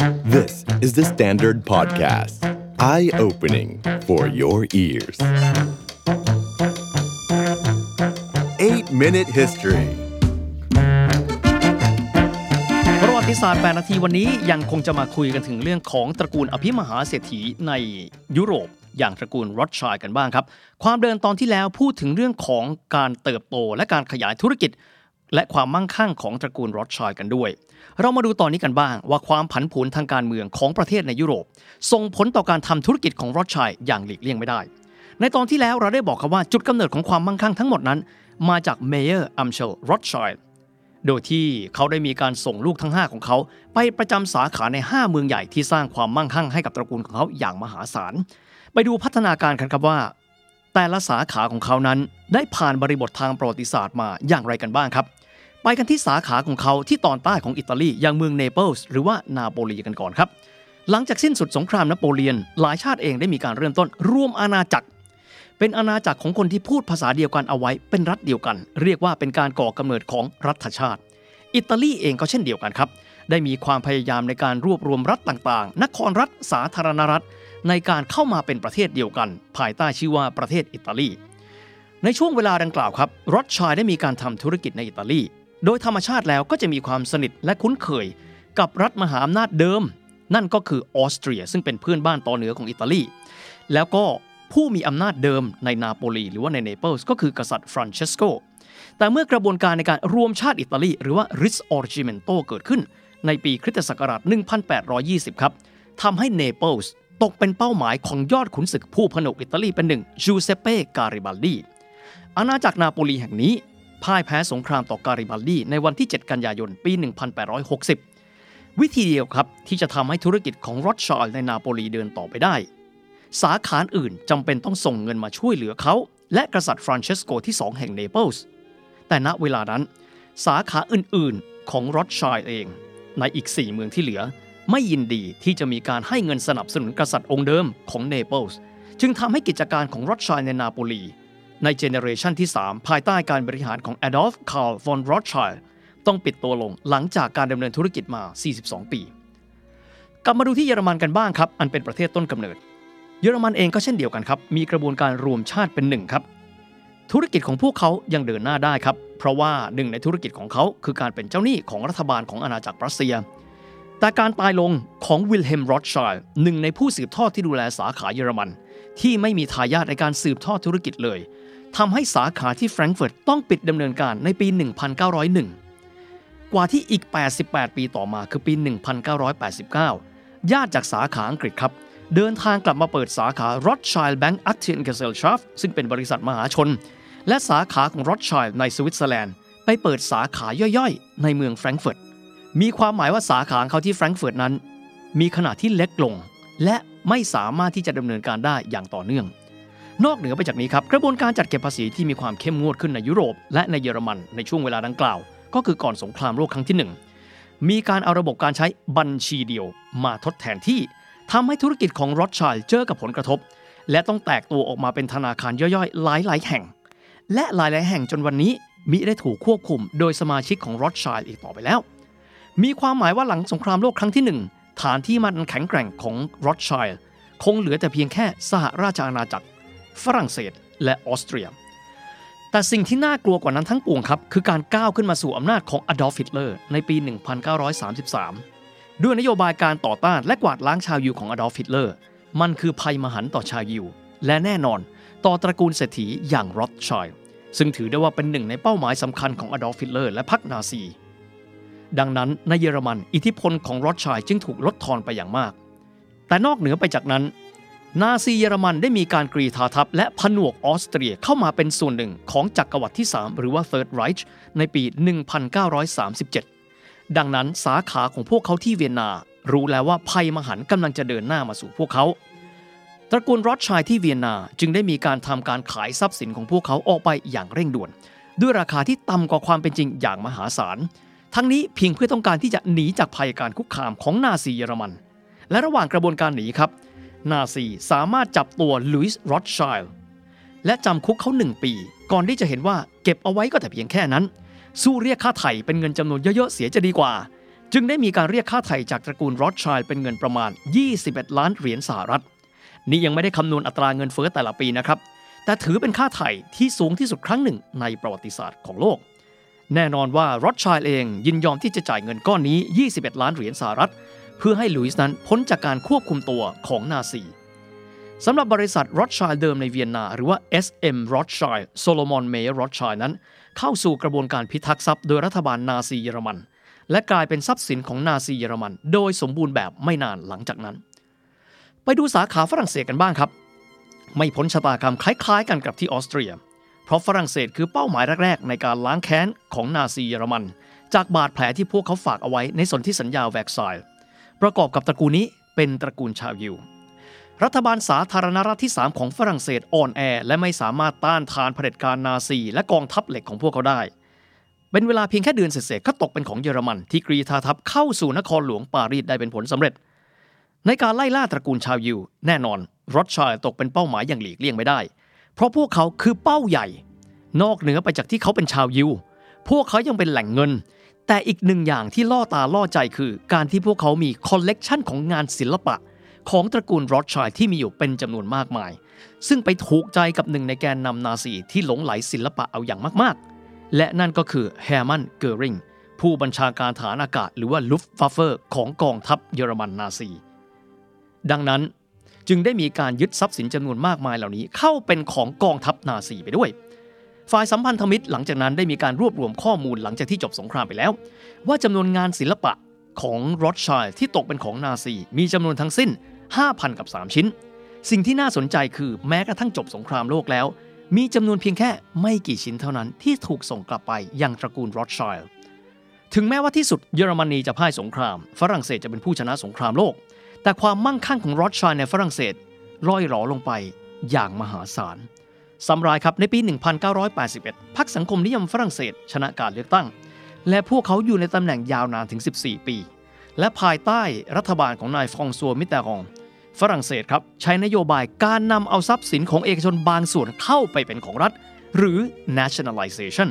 This is the Standard Podcast. Eye-opening for your ears. 8-Minute History ประวัติศาสตร์8นาทีวันนี้ยังคงจะมาคุยกันถึงเรื่องของตระกูลอภิมหาเศรษฐีในยุโรปอย่างตระกูลรอดชัยกันบ้างครับ ความเดินตอนที่แล้วพูดถึงเรื่องของการเติบโตและการขยายธุรกิจ และความมั่งคั่งของตระกูลรอธส์ไชลด์กันด้วย เรามาดูตอนนี้กันบ้างว่าความผันผวนทางการเมืองของประเทศในยุโรป ส่งผลต่อการทำธุรกิจของรอธส์ไชลด์อย่างหลีกเลี่ยงไม่ได้ ในตอนที่แล้วเราได้บอกครับว่าจุดกำเนิดของความมั่งคั่งทั้งหมดนั้น มาจากเมเยอร์อัมเชลรอธส์ไชลด์โดยที่เขาได้มีการส่งลูกทั้ง 5 ของเขา ไปประจำสาขาใน 5 เมืองใหญ่ที่สร้างความมั่งคั่งให้กับตระกูลของเขาอย่างมหาศาล ไปดูพัฒนาการกันครับว่า แต่ละสาขาของเขานั้นได้ผ่านบริบททางประวัติศาสตร์มาอย่างไรกันบ้างครับ ไปกันที่สาขาของเขาที่ตอนใต้ของอิตาลีอย่างเมืองเนเปิลส์หรือว่านาโปลีกันก่อนครับ หลังจากสิ้นสุดสงครามนโปเลียน หลายชาติเองได้มีการเริ่มต้นร่วมอาณาจักร เป็นอาณาจักรของคนที่พูดภาษาเดียวกันเอาไว้เป็นรัฐเดียวกัน เรียกว่าเป็นการก่อกำเนิดของรัฐชาติ อิตาลีเองก็เช่นเดียวกันครับ ได้มีความพยายามในการรวบรวมรัฐต่างๆ นครรัฐสาธารณรัฐ ในการเข้ามาเป็นประเทศเดียวกัน ภายใต้ชื่อว่าประเทศอิตาลีในช่วงเวลาดังกล่าวครับรอดชัยได้มีการทำธุรกิจในอิตาลี โดยธรรมชาติแล้วก็จะมีความสนิทและคุ้นเคย กับรัฐมหาอำนาจเดิม นั่นก็คือออสเตรีย ซึ่งเป็นเพื่อนบ้านตอนเหนือของอิตาลี แล้วก็ผู้มีอำนาจเดิมในนาโปลีหรือว่าในเนเปิลส์ก็คือกษัตริย์ฟรานเชสโก แต่เมื่อกระบวนการในการรวมชาติอิตาลีหรือว่า Risorgimento เกิดขึ้น ในปีคริสตศักราช 1820 ครับทำให้เนเปิลส์ตกเป็นเป้าหมายของยอดขุนศึกผู้ผนวกอิตาลีเป็นหนึ่งจูเซเป้ การิบัลดีอาณาจักรนาโปลีแห่งนี้ พ่ายแพ้สงครามต่อการิบัลดีในวันที่ 7 กันยายน ปี 1860 วิธีเดียวครับที่จะทำให้ธุรกิจของรอธส์ไชลด์ในนาโปลีเดินต่อไปได้ สาขาอื่นจำเป็นต้องส่งเงินมาช่วยเหลือเขา และกษัตริย์ฟรานเชสโกที่ 2 แห่งเนเปิลส์แต่ณเวลานั้น สาขาอื่นๆ ของรอดชัยเอง ในอีก 4 เมืองที่เหลือ ไม่ยินดีที่จะมีการให้เงินสนับสนุนกษัตริย์องค์เดิมของเนเปิลส์จึงทำให้กิจการของรอดชัยในนาโปลี ในเจเนเรชันที่ 3 ภายใต้การบริหารของ Adolf Karl von Rothschild ต้องปิดตัวลงหลังจากการดำเนินธุรกิจมา 42 ปี กลับมาดูที่เยอรมันกันบ้างครับ อันเป็นประเทศต้นกำเนิด เยอรมันเองก็เช่นเดียวกันครับ มีกระบวนการรวมชาติเป็นหนึ่งครับ ธุรกิจของพวกเขายังเดินหน้าได้ครับ เพราะว่าหนึ่งในธุรกิจของเขาคือการเป็นเจ้าหนี้ของรัฐบาลของอาณาจักรรัสเซีย แต่การตายลงของวิลเฮล์มรอธส์ไชลด์หนึ่งในผู้สืบทอดที่ดูแลสาขาเยอรมัน ที่ไม่มีทายาทในการสืบทอดธุรกิจเลย ทำให้สาขาที่แฟรงก์เฟิร์ตต้องปิดดำเนินการในปี 1901 กว่าที่อีก 88 ปีต่อมาคือปี 1989 ญาติจากสาขาอังกฤษครับ เดินทางกลับมาเปิดสาขา Rothschild Bank Aktien g e s e l l s h a f t ซึ่งเป็นบริษัทมหาชน และสาขาของ Rothschild ในสวิตเซอร์แลนด์ ไปเปิดสาขาย่อยๆ ในเมืองแฟรงก์เฟิร์ต มีความหมายว่าสาขาของเขาที่แฟรงก์เฟิร์ตนั้น มีขนาดที่เล็กลง และไม่สามารถที่จะดำเนินการได้อย่างต่อเนื่อง นอกเหนือไปจากนี้ครับกระบวนการจัดเก็บภาษีที่มีความเข้มงวดขึ้นในยุโรป และในเยอรมันในช่วงเวลาดังกล่าว ก็คือก่อนสงครามโลกครั้งที่หนึ่งมีการเอาระบบการใช้บัญชีเดียวมาทดแทนที่ทำให้ธุรกิจของรอดชัยเจอกับผลกระทบ และต้องแตกตัวออกมาเป็นธนาคารย่อยๆ หลายๆ แห่ง และหลายๆ แห่งจนวันนี้มิได้ถูกควบคุมโดยสมาชิกของรอดชัยอีกต่อไปแล้ว มีความหมายว่าหลังสงครามโลกครั้งที่หนึ่งฐานที่มันแข็งแกร่งของรอดชัยคงเหลือแต่เพียงแค่สหราชอาณาจักร ฝรั่งเศส และออสเตรีย แต่สิ่งที่น่ากลัวกว่านั้นทั้งปวงครับ คือการก้าวขึ้นมาสู่อำนาจของอดอล์ฟฮิตเลอร์ในปี 1933 ด้วยนโยบายการต่อต้านและกวาดล้างชาวยิวของอดอล์ฟฮิตเลอร์มันคือภัยมหันต์ต่อชาวยิว และแน่นอน ต่อตระกูลเศรษฐีอย่างรอธส์ไชลด์ซึ่งถือได้ว่าเป็นหนึ่งในเป้าหมายสำคัญของอดอล์ฟฮิตเลอร์และพรรคนาซี ดังนั้นในเยอรมันอิทธิพลของรอธส์ไชลด์จึงถูกลดทอนไปอย่างมาก แต่นอกเหนือไปจากนั้น นาซีเยอรมันได้มีการกรีธาทัพและผนวกออสเตรียเข้ามาเป็นส่วนหนึ่งของจักรวรรดิที่ 3 หรือว่า Third Reich ในปี 1937 ดังนั้นสาขาของพวกเขาที่เวียนนา รู้แล้วว่าภัยมหันต์กำลังจะเดินหน้ามาสู่พวกเขา ตระกูลรอดชัยที่เวียนนาจึงได้มีการทำการขายทรัพย์สินของพวกเขาออกไปอย่างเร่งด่วน ด้วยราคาที่ต่ำกว่าความเป็นจริงอย่างมหาศาล ทั้งนี้เพียงเพื่อต้องการที่จะหนีจากภัยการคุกคามของนาซีเยอรมัน และระหว่างกระบวนการหนีครับ นาซีสามารถจับตัวลุยส์รอดชัยและจำคุกเขาหนึ่งปี ก่อนที่จะเห็นว่าเก็บเอาไว้ก็แต่เพียงแค่นั้น สู้เรียกค่าไถ่เป็นเงินจำนวนเยอะๆ เสียจะดีกว่า จึงได้มีการเรียกค่าไถ่จากตระกูลรอดชัยเป็นเงินประมาณ 21 ล้านเหรียญสหรัฐ นี่ยังไม่ได้คำนวณอัตราเงินเฟ้อแต่ละปีนะครับ แต่ถือเป็นค่าไถ่ที่สูงที่สุดครั้งหนึ่งในประวัติศาสตร์ของโลกแน่นอนว่ารอดชัยเองยินยอมที่จะจ่ายเงินก้อนนี้ 21 ล้านเหรียญสหรัฐ เพื่อให้ลุยส์นั้นพ้นจากการควบคุมตัวของนาซีสำหรับบริษัทรอธส์ไชลด์เดิมในเวียนนา หรือว่า SM Rothschild Salomon Mayer Rothschild นั้น เข้าสู่กระบวนการพิทักษ์ทรัพย์โดยรัฐบาลนาซีเยอรมัน และกลายเป็นทรัพย์สินของนาซีเยอรมัน โดยสมบูรณ์แบบไม่นานหลังจากนั้น ไปดูสาขาฝรั่งเศสกันบ้างครับ ไม่พ้นชะตากรรมคล้ายๆ กันกับที่ออสเตรีย เพราะฝรั่งเศสคือเป้าหมายแรกๆ ในการล้างแค้นของนาซีเยอรมัน จากบาดแผลที่พวกเขาฝากเอาไว้ในสนธิสัญญาแวร์ซาย ประกอบกับตระกูลนี้เป็นตระกูลชาวยิว รัฐบาลสาธารณรัฐที่ 3 ของฝรั่งเศสอ่อนแอ และไม่สามารถต้านทานเผด็จการนาซี และกองทัพเหล็กของพวกเขาได้ เป็นเวลาเพียงแค่เดือนเศษๆก็ตกเป็นของเยอรมัน ที่กรีธาทัพเข้าสู่นครหลวงปารีสได้เป็นผลสำเร็จ ในการไล่ล่าตระกูลชาวยิว แน่นอนรอดชัยตกเป็นเป้าหมายอย่างหลีกเลี่ยงไม่ได้ เพราะพวกเขาคือเป้าใหญ่ นอกเหนือไปจากที่เขาเป็นชาวยิว พวกเขายังเป็นแหล่งเงิน แต่อีกหนึ่งอย่างที่ล่อตาล่อใจคือการที่พวกเขามีคอลเลกชันของงานศิลปะ ของตระกูลรอธส์ไชลด์ที่มีอยู่เป็นจำนวนมากมาย ซึ่งไปถูกใจกับหนึ่งในแกนนำนาซีที่หลงไหลศิลปะเอาอย่างมากๆ และนั่นก็คือแฮร์มันเกอริงผู้บัญชาการทัพอากาศหรือว่า Luftwaffe ของกองทัพเยอรมันนาซี ดังนั้นจึงได้มีการยึดทรัพย์สินจำนวนมากมายเหล่านี้เข้าเป็นของกองทัพนาซีไปด้วย ฝ่ายสัมพันธมิตรหลังจากนั้นได้มีการรวบรวมข้อมูลหลังจากที่จบสงครามไปแล้ว ว่าจำนวนงานศิลปะของรอดชัยที่ตกเป็นของนาซี มีจำนวนทั้งสิ้น 5,000 กับ 3 ชิ้น สิ่งที่น่าสนใจคือแม้กระทั่งจบสงครามโลกแล้ว มีจำนวนเพียงแค่ไม่กี่ชิ้นเท่านั้นที่ถูกส่งกลับไปยังตระกูลรอดชัยถึงแม้ว่าที่สุดเยอรมนีจะพ่ายสงคราม ฝรั่งเศสจะเป็นผู้ชนะสงครามโลก แต่ความมั่งคั่งของรอดชัยในฝรั่งเศสร่อยหรอลงไปอย่างมหาศาล สำรายครับในปี 1981 พรรคสังคมนิยมฝรั่งเศส ชนะการเลือกตั้ง และพวกเขาอยู่ในตำแหน่งยาวนานถึง 14 ปี และภายใต้รัฐบาลของนายฟรองซัวมิเตรองฝรั่งเศสครับใช้นโยบายการนำเอาทรัพย์สินของเอกชนบางส่วนเข้าไปเป็นของรัฐ หรือ nationalization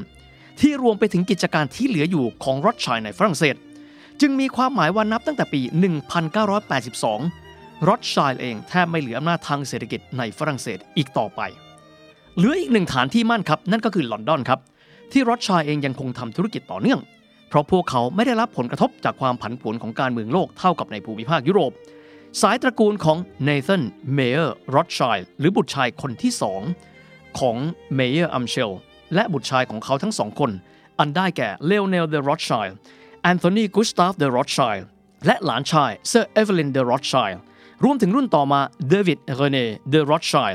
ที่รวมไปถึงกิจการที่เหลืออยู่ของรัฐชัยในฝรั่งเศส จึงมีความหมายว่านับตั้งแต่ปี 1982 รอธส์ไชลด์เองแทบไม่เหลืออำนาจทางเศรษฐกิจในฝรั่งเศสอีกต่อไป เหลืออีกหนึ่งฐานที่มั่นครับ นั่นก็คือลอนดอนครับ ที่รอธส์ไชลด์เองยังคงทำธุรกิจต่อเนื่อง เพราะพวกเขาไม่ได้รับผลกระทบจากความผันผวนของการเมืองโลกเท่ากับในภูมิภาคยุโรป สายตระกูลของเนธานเมเยอร์รอธส์ไชลด์หรือบุตรชายคนที่สองของเมเยอร์อัมเชลและบุตรชายของเขาทั้งสองคน อันได้แก่ไลโอเนลเดอรอธส์ไชลด์แอนโทนีกุสตาฟเดอรอธส์ไชลด์และหลานชายเซอร์เอเวลินเดอรอธส์ไชลด์รวมถึงรุ่นต่อมาเดวิดเรเน่เดอรอธส์ไชลด์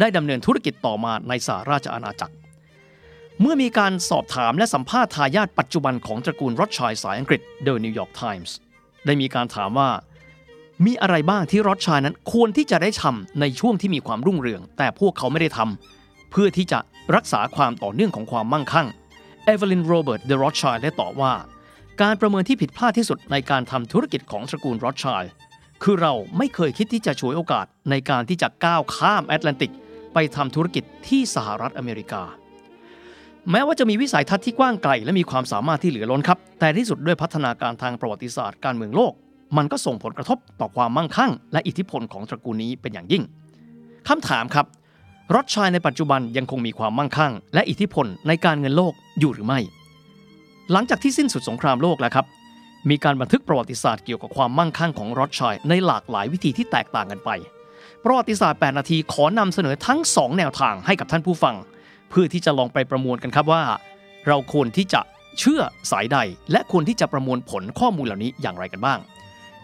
ได้ดำเนินธุรกิจต่อมาในสหราชอาณาจักร เมื่อมีการสอบถามและสัมภาษณ์ทายาทปัจจุบันของตระกูลรอธส์ไชลด์สายอังกฤษโดยนิวยอร์กไทมส์ได้มีการถามว่า มีอะไรบ้างที่รอธส์ไชลด์นั้นควรที่จะได้ทำในช่วงที่มีความรุ่งเรือง แต่พวกเขาไม่ได้ทำเพื่อที่จะรักษาความต่อเนื่องของความมั่งคั่งเอเวลินโรเบิร์ตเดอรอธส์ไชลด์ได้ตอบว่า การประเมินที่ผิดพลาดที่สุดในการทำธุรกิจของตระกูลรอธส์ไชลด์คือเราไม่เคยคิดที่จะฉวยโอกาสในการที่จะก้าวข้ามแอตแลนติก ไปทำธุรกิจที่สหรัฐอเมริกา แม้ว่าจะมีวิสัยทัศน์ที่กว้างไกลและมีความสามารถที่เหลือล้นครับ แต่ที่สุดด้วยพัฒนาการทางประวัติศาสตร์การเมืองโลก มันก็ส่งผลกระทบต่อความมั่งคั่ง และอิทธิพลของตระกูลนี้เป็นอย่างยิ่งคำถามครับรอดชัยในปัจจุบันยังคงมีความมั่งคั่ง และอิทธิพลในการเงินโลกอยู่หรือไม่ หลังจากที่สิ้นสุดสงครามโลกแล้วครับ มีการบันทึกประวัติศาสตร์เกี่ยวกับความมั่งคั่งของรอดชัยในหลากหลายวิธีที่แตกต่างกันไป ประวัติศาสตร์ 8 นาทีขอนำเสนอทั้ง 2 แนวทางให้กับท่านผู้ฟัง เพื่อที่จะลองไปประมวลกันครับว่า เราควรที่จะเชื่อสายใด และควรที่จะประมวลผลข้อมูลเหล่านี้อย่างไรกันบ้าง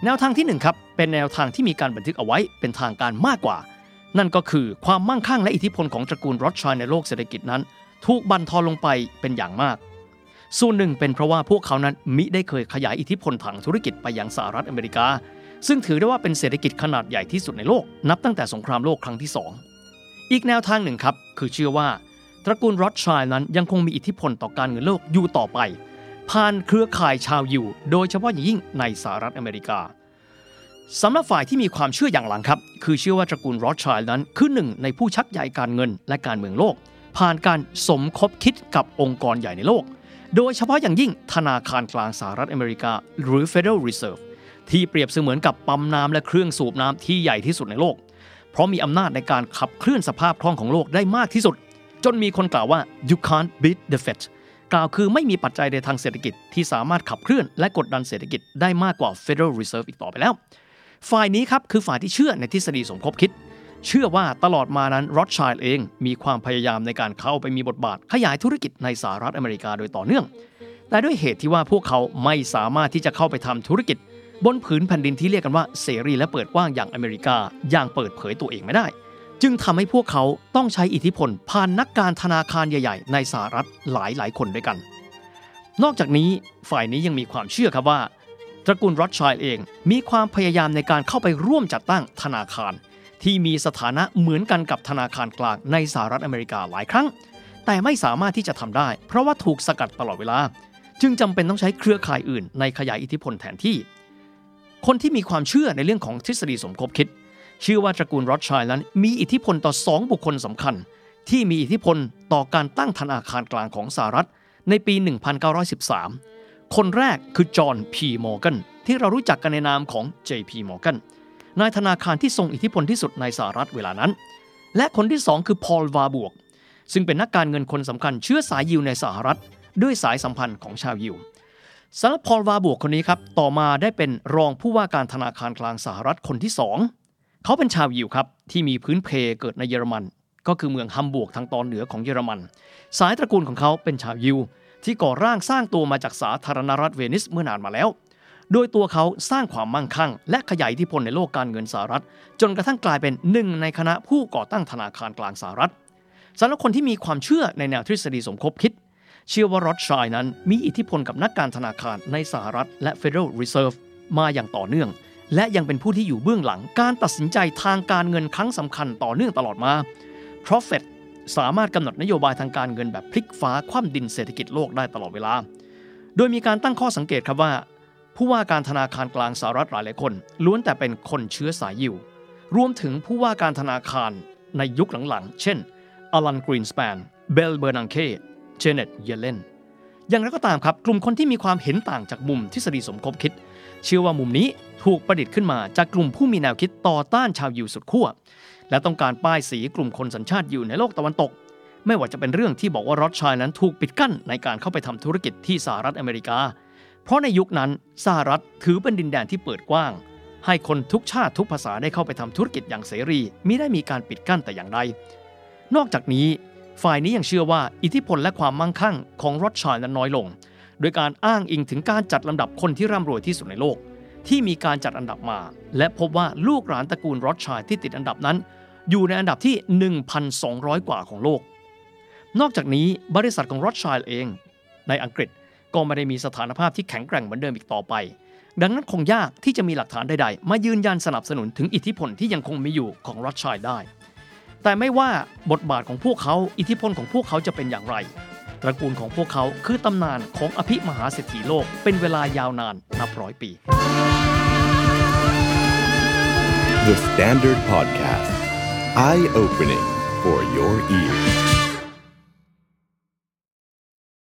แนวทางที่1ครับเป็นแนวทางที่มีการบันทึกเอาไว้เป็นทางการมากกว่า นั่นก็คือความมั่งคั่งและอิทธิพลของตระกูลรอดชัยในโลกเศรษฐกิจนั้น ถูกบั่นทอนลงไปเป็นอย่างมากส่วนหนึ่งเป็นเพราะว่าพวกเขานั้นมิได้เคยขยายอิทธิพลทางธุรกิจไปยังสหรัฐอเมริกา ซึ่งถือได้ว่าเป็นเศรษฐกิจขนาดใหญ่ที่สุดในโลก นับตั้งแต่สงครามโลกครั้งที่ 2 อีกแนวทางหนึ่งครับ คือเชื่อว่า ตระกูลรอดชัยนั้นยังคงมีอิทธิพลต่อการเงินโลกอยู่ต่อไป ผ่านเครือข่ายชาวยิว โดยเฉพาะอย่างยิ่งในสหรัฐอเมริกาสำหรับฝ่ายที่มีความเชื่ออย่างหลังครับ คือเชื่อว่าตระกูลรอดชัยนั้นคือหนึ่งในผู้ชักใหญ่การเงินและการเมืองโลก ผ่านการสมคบคิดกับองค์กรใหญ่ในโลก โดยเฉพาะอย่างยิ่งธนาคารกลางสหรัฐอเมริกา หรือ Federal Reserve ที่เปรียบเสมือนกับปั๊มน้ำและเครื่องสูบน้ำที่ใหญ่ที่สุดในโลก เพราะมีอำนาจในการขับเคลื่อนสภาพคล่องของโลกได้มากที่สุด จนมีคนกล่าวว่า you can't beat the Fed กล่าวคือไม่มีปัจจัยในทางเศรษฐกิจที่สามารถขับเคลื่อนและกดดันเศรษฐกิจได้มากกว่า Federal Reserve อีกต่อไปแล้ว ฝ่ายนี้ครับคือฝ่ายที่เชื่อในทฤษฎีสมคบคิด เชื่อว่าตลอดมานั้นรอดชัยเองมีความพยายามในการเข้าไปมีบทบาทขยายธุรกิจในสหรัฐอเมริกาโดยต่อเนื่อง แต่ด้วยเหตุที่ว่าพวกเขาไม่สามารถที่จะเข้าไปทำธุรกิจ บนผืนแผ่นดินที่เรียกกันว่าเสรีและเปิดกว้างอย่างอเมริกาอย่างเปิดเผยตัวเองไม่ได้ จึงทำให้พวกเขาต้องใช้อิทธิพลผ่านนักการธนาคารใหญ่ ๆ ในสหรัฐหลายหลายๆคนด้วยกัน นอกจากนี้ฝ่ายนี้ยังมีความเชื่อครับว่า ตระกูลรอดชัยเองมีความพยายามในการเข้าไปร่วมจัดตั้งธนาคาร ที่มีสถานะเหมือนกันกับธนาคารกลางในสหรัฐอเมริกาหลายครั้ง แต่ไม่สามารถที่จะทำได้ เพราะว่าถูกสกัดตลอดเวลา จึงจำเป็นต้องใช้เครือข่ายอื่นในขยายอิทธิพลแทนที่ คนที่มีความเชื่อในเรื่องของทฤษฎีสมคบคิดเชื่อว่าตระกูลรอดชัยนั้นมีอิทธิพลต่อสองบุคคลสำคัญ ที่มีอิทธิพลต่อการตั้งธนาคารกลางของสหรัฐ ในปี 1913 คนแรกคือจอห์นพีมอร์แกนที่เรารู้จักกันในนามของ JP Morgan นายธนาคารที่ทรงอิทธิพลที่สุดในสหรัฐเวลานั้น และคนที่สองคือพอลวาบวก ซึ่งเป็นนักการเงินคนสำคัญเชื้อสายยิวในสหรัฐ ด้วยสายสัมพันธ์ของชาวยิว สำหรับพอลวาบวกคนนี้ครับ ต่อมาได้เป็นรองผู้ว่าการธนาคารกลางสหรัฐคนที่สองเขาเป็นชาวยิวครับ ที่มีพื้นเพเกิดในเยอรมัน ก็คือเมืองฮัมบูร์กทางตอนเหนือของเยอรมัน สายตระกูลของเขาเป็นชาวยิว ที่ก่อร่างสร้างตัวมาจากสาธารณรัฐเวนิสเมื่อนานมาแล้ว โดยตัวเขาสร้างความมั่งคั่ง และขยายอิทธิพลในโลกการเงินสหรัฐ จนกระทั่งกลายเป็นหนึ่งในคณะผู้ก่อตั้งธนาคารกลางสหรัฐสำหรับคนที่มีความเชื่อในแนวทฤษฎีสมคบคิด เชื่อว่ารอดชัยนั้นมีอิทธิพลกับนักการธนาคารในสหรัฐและ Federal Reserve มาอย่างต่อเนื่อง และยังเป็นผู้ที่อยู่เบื้องหลังการตัดสินใจทางการเงินครั้งสำคัญต่อเนื่องตลอดมาเพราะเฟดสามารถกำหนดนโยบายทางการเงินแบบพลิกฟ้าคว่ำดินเศรษฐกิจโลกได้ตลอดเวลา โดยมีการตั้งข้อสังเกตครับว่า ผู้ว่าการธนาคารกลางสหรัฐหลายหลายคน ล้วนแต่เป็นคนเชื้อสายยิว รวมถึงผู้ว่าการธนาคารในยุคหลังๆ เช่นอลันกรีนส p ปน เบลเบอร์นังเค เจเน็ต เยเลน อย่างไรก็ตามครับ กลุ่มคนที่มีความเห็นต่างจากมุมทฤษฎีสมคบคิด เชื่อว่ามุมนี้ถูกประดิษฐ์ขึ้นมาจากกลุ่มผู้มีแนวคิดต่อต้านชาวยิวสุดขั้ว และต้องการป้ายสีกลุ่มคนสัญชาติยิวในโลกตะวันตก ไม่ว่าจะเป็นเรื่องที่บอกว่ารอดชัยนั้นถูกปิดกั้นในการเข้าไปทำธุรกิจที่สหรัฐอเมริกา เพราะในยุคนั้นสหรัฐถือเป็นดินแดนที่เปิดกว้าง ให้คนทุกชาติทุกภาษาได้เข้าไปทำธุรกิจอย่างเสรีมิได้มีการปิดกั้นแต่อย่างใดนอกจากนี้ ฝ่ายนี้ยังเชื่อว่าอิทธิพลและความมั่งคั่งของรอดชัยนั้นน้อยลง โดยการอ้างอิงถึงการจัดลำดับคนที่ร่ำรวยที่สุดในโลก ที่มีการจัดอันดับมา และพบว่าลูกหลานตระกูลรอดชัยที่ติดอันดับนั้น อยู่ในอันดับที่ 1,200 กว่าของโลก นอกจากนี้บริษัทของรอดชัยเอง ในอังกฤษก็ไม่ได้มีสถานภาพที่แข็งแกร่งเหมือนเดิมอีกต่อไป ดังนั้นคงยากที่จะมีหลักฐานใดๆ มายืนยันสนับสนุนถึงอิทธิพลที่ยังคงมีอยู่ของรอดชัยได้ แต่ไม่ว่าบทบาทของพวกเขาอิทธิพลของพวกเขาจะเป็นอย่างไรตระกูลของพวกเขาคือตำนานของอภิมหาเศรษฐีโลกเป็นเวลายาวนานนับร้อยปี The Standard Podcast. Eye opening for your ears.